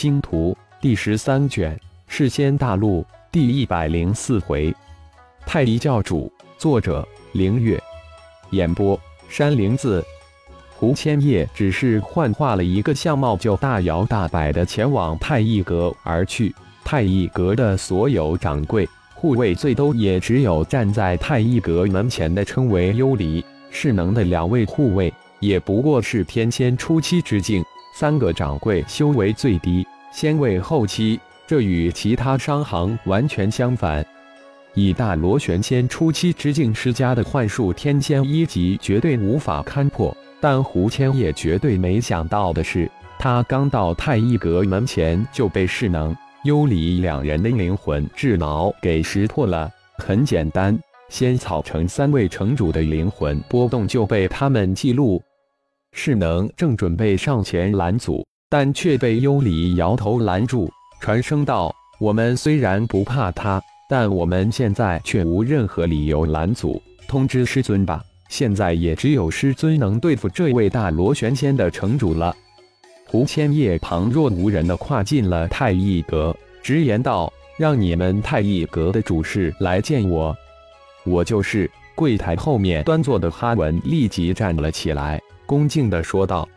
星图》第十三卷《世仙大陆》第一百零四回，太乙教主，作者：凌月，演播：山灵子。胡千叶只是幻化了一个相貌，就大摇大摆的前往太乙阁而去。太乙阁的所有掌柜、护卫，最多也只有站在太乙阁门前的称为幽离势能的两位护卫，也不过是天仙初期之境。三个掌柜修为最低，仙位后期，这与其他商行完全相反。以大螺旋仙初期之境施加的幻术，天仙一级绝对无法勘破。但胡千叶绝对没想到的是，他刚到太一阁门前就被势能、幽离两人的灵魂智脑给识破了。很简单，仙草城三位城主的灵魂波动就被他们记录。势能正准备上前拦阻，但却被幽离摇头拦住，传声道：“我们虽然不怕他，但我们现在却无任何理由拦阻。通知师尊吧。”现在也只有师尊能对付这位大螺旋仙的城主了。胡千叶旁若无人的跨进了太一阁，直言道：“让你们太一阁的主事来见我。”我就是。柜台后面端坐的哈文立即站了起来，恭敬地说道：“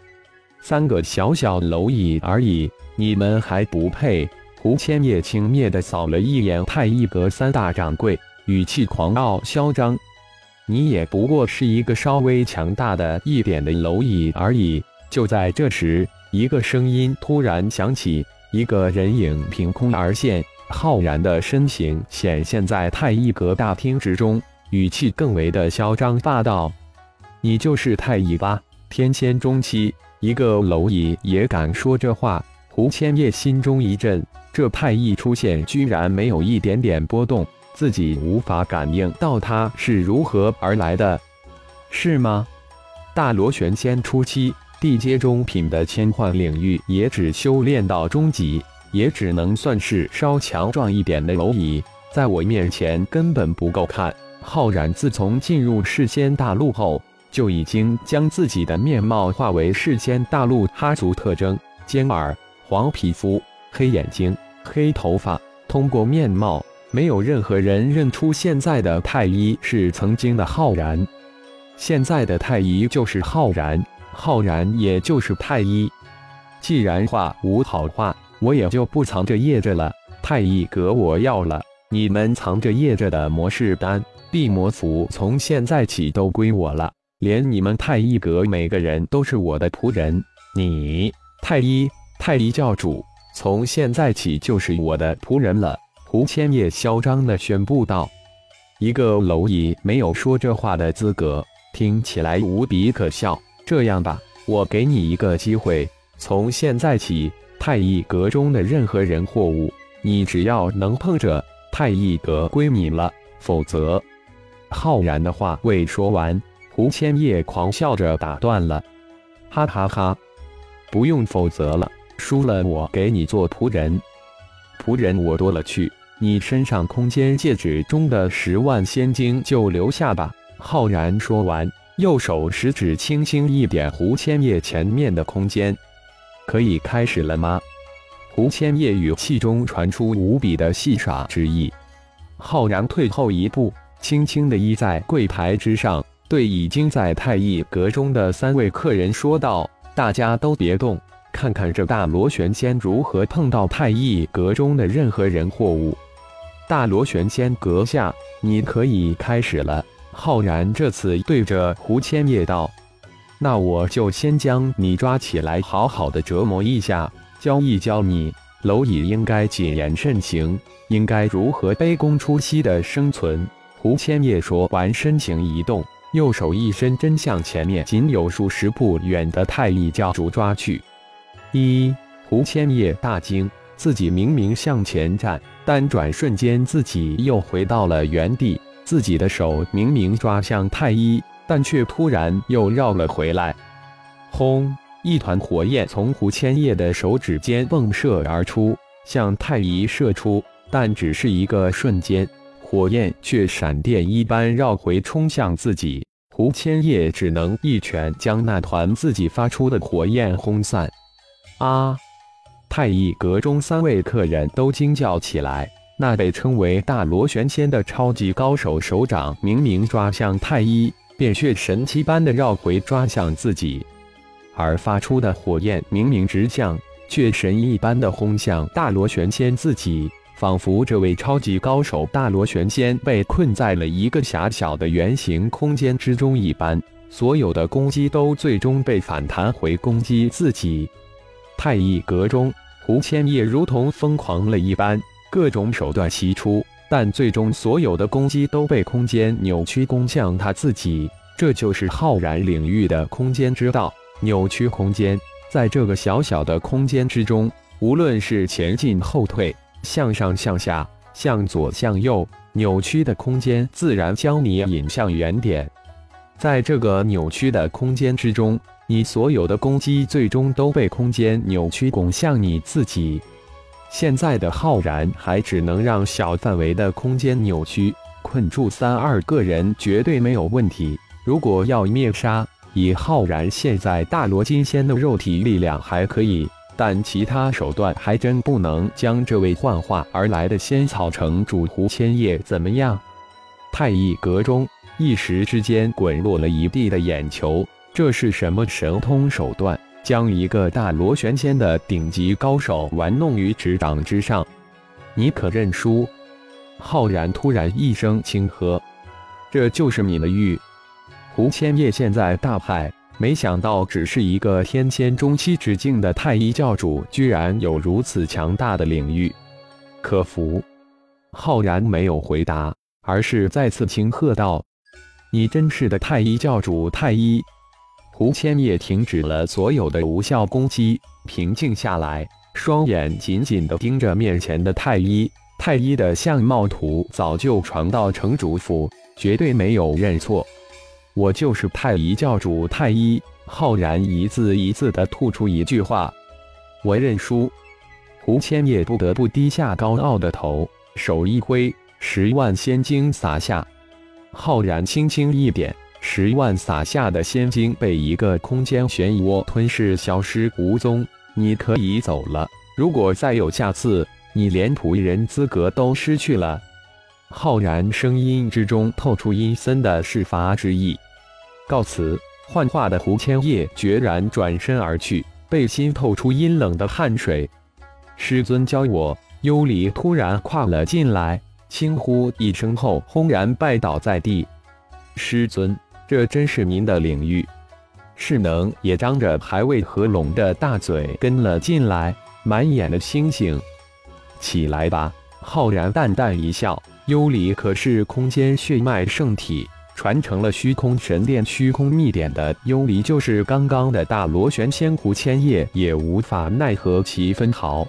三个小小蝼蚁而已，你们还不配。”胡千叶轻蔑地扫了一眼太一阁三大掌柜，语气狂傲嚣张。你也不过是一个稍微强大的一点的蝼蚁而已。就在这时，一个声音突然响起，一个人影凭空而现，浩然的身形显现在太一阁大厅之中，语气更为的嚣张霸道：“你就是太乙吧？天仙中期，一个蝼蚁也敢说这话？”胡千叶心中一震，这派一出现居然没有一点点波动。自己无法感应到他是如何而来的，是吗？大螺旋仙初期地阶中品的千幻领域，也只修炼到中级，也只能算是稍强壮一点的蝼蚁，在我面前根本不够看。浩然自从进入世仙大陆后，就已经将自己的面貌化为世间大陆哈族特征：尖耳、黄皮肤、黑眼睛、黑头发。通过面貌。没有任何人认出现在的太医是曾经的浩然，现在的太医就是浩然，浩然也就是太医。既然话无好话，我也就不藏着掖着了。太医阁我要了，你们藏着掖着的魔式丹、地魔符，从现在起都归我了。连你们太一阁每个人都是我的仆人。你太医，太医教主，从现在起就是我的仆人了。胡千叶嚣张地宣布道：“一个蝼蚁没有说这话的资格，听起来无比可笑。这样吧，我给你一个机会，从现在起，太一阁中的任何人或物，你只要能碰着，太一阁归你了；否则……”浩然的话未说完，胡千叶狂笑着打断了：“哈哈哈，不用否则了，输了我给你做仆人，仆人我多了去。”你身上空间戒指中的十万仙晶就留下吧。浩然说完，右手食指轻轻一点胡千叶前面的空间，可以开始了吗？胡千叶语气中传出无比的戏耍之意。浩然退后一步，轻轻的依在柜台之上，对已经在太乙阁中的三位客人说道：“大家都别动，看看这大螺旋仙如何碰到太乙阁中的任何人或物。”大螺旋仙阁下，你可以开始了。浩然这次对着胡千叶道：“那我就先将你抓起来，好好的折磨一下，教一教你蝼蚁应该谨言慎行，应该如何卑躬出息的生存。”胡千叶说完，身形一动，右手一伸，真向前面仅有数十步远的太乙教主抓去。一，胡千叶大惊。自己明明向前站，但转瞬间自己又回到了原地。自己的手明明抓向太一，但却突然又绕了回来。轰！一团火焰从胡千叶的手指间迸射而出，向太一射出，但只是一个瞬间，火焰却闪电一般绕回，冲向自己。胡千叶只能一拳将那团自己发出的火焰轰散。啊！太乙阁中三位客人都惊叫起来。那被称为大罗玄仙的超级高手手掌明明抓向太一，便却神奇般的绕回抓向自己，而发出的火焰明明直向，却神一般的轰向大罗玄仙自己，仿佛这位超级高手大罗玄仙被困在了一个狭小的圆形空间之中一般。所有的攻击都最终被反弹回攻击自己。太乙阁中，胡千叶如同疯狂了一般，各种手段齐出，但最终所有的攻击都被空间扭曲攻向他自己。这就是浩然领域的空间之道，扭曲空间。在这个小小的空间之中，无论是前进后退、向上向下、向左向右，扭曲的空间自然将你引向原点。在这个扭曲的空间之中，你所有的攻击最终都被空间扭曲拱向你自己。现在的浩然还只能让小范围的空间扭曲困住三二个人，绝对没有问题。如果要灭杀，以浩然现在大罗金仙的肉体力量还可以，但其他手段还真不能将这位幻化而来的仙草城主胡千叶怎么样。太乙阁中。一时之间，滚落了一地的眼球。这是什么神通手段，将一个大螺旋仙的顶级高手玩弄于指掌之上？你可认输？浩然突然一声轻喝：“这就是你的玉。”胡千叶现在大骇，没想到只是一个天仙中期之境的太一教主，居然有如此强大的领域。可服？浩然没有回答，而是再次轻喝道。你真是的太一教主太一，胡千叶停止了所有的无效攻击，平静下来，双眼紧紧地盯着面前的太一。太一的相貌图早就传到城主府，绝对没有认错。我就是太一教主太一。浩然一字一字的吐出一句话：“我认输。”胡千叶不得不低下高傲的头，手一挥，十万仙晶洒下。浩然轻轻一点，十万洒下的仙晶被一个空间漩涡吞噬，消失无踪。你可以走了。如果再有下次，你连仆人资格都失去了。浩然声音之中透出阴森的释罚之意。告辞。幻化的胡千叶决然转身而去，背心透出阴冷的汗水。师尊教我。幽离突然跨了进来。轻呼一声后，轰然拜倒在地。师尊，这真是您的领域？世能也张着还未合拢的大嘴跟了进来，满眼的星星。起来吧，浩然淡淡一笑。幽离可是空间血脉圣体，传承了虚空神殿虚空秘典的幽离，就是刚刚的大螺旋仙狐千叶也无法奈何其分毫。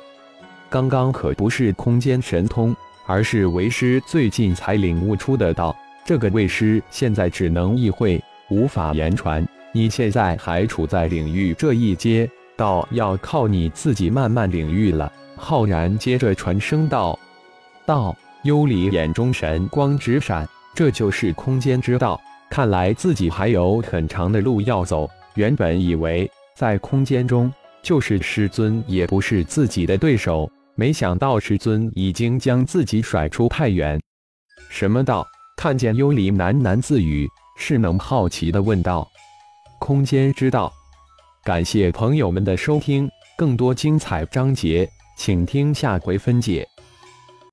刚刚可不是空间神通。而是为师最近才领悟出的道，这个为师现在只能意会，无法言传。你现在还处在领域这一阶，道要靠你自己慢慢领域了。浩然接着传声道：“道。”幽离眼中神光直闪，这就是空间之道。看来自己还有很长的路要走。原本以为在空间中，就是师尊也不是自己的对手。没想到师尊已经将自己甩出太远。什么道？看见幽离喃喃自语，是能好奇的问道：“空间之道。”感谢朋友们的收听，更多精彩章节，请听下回分解。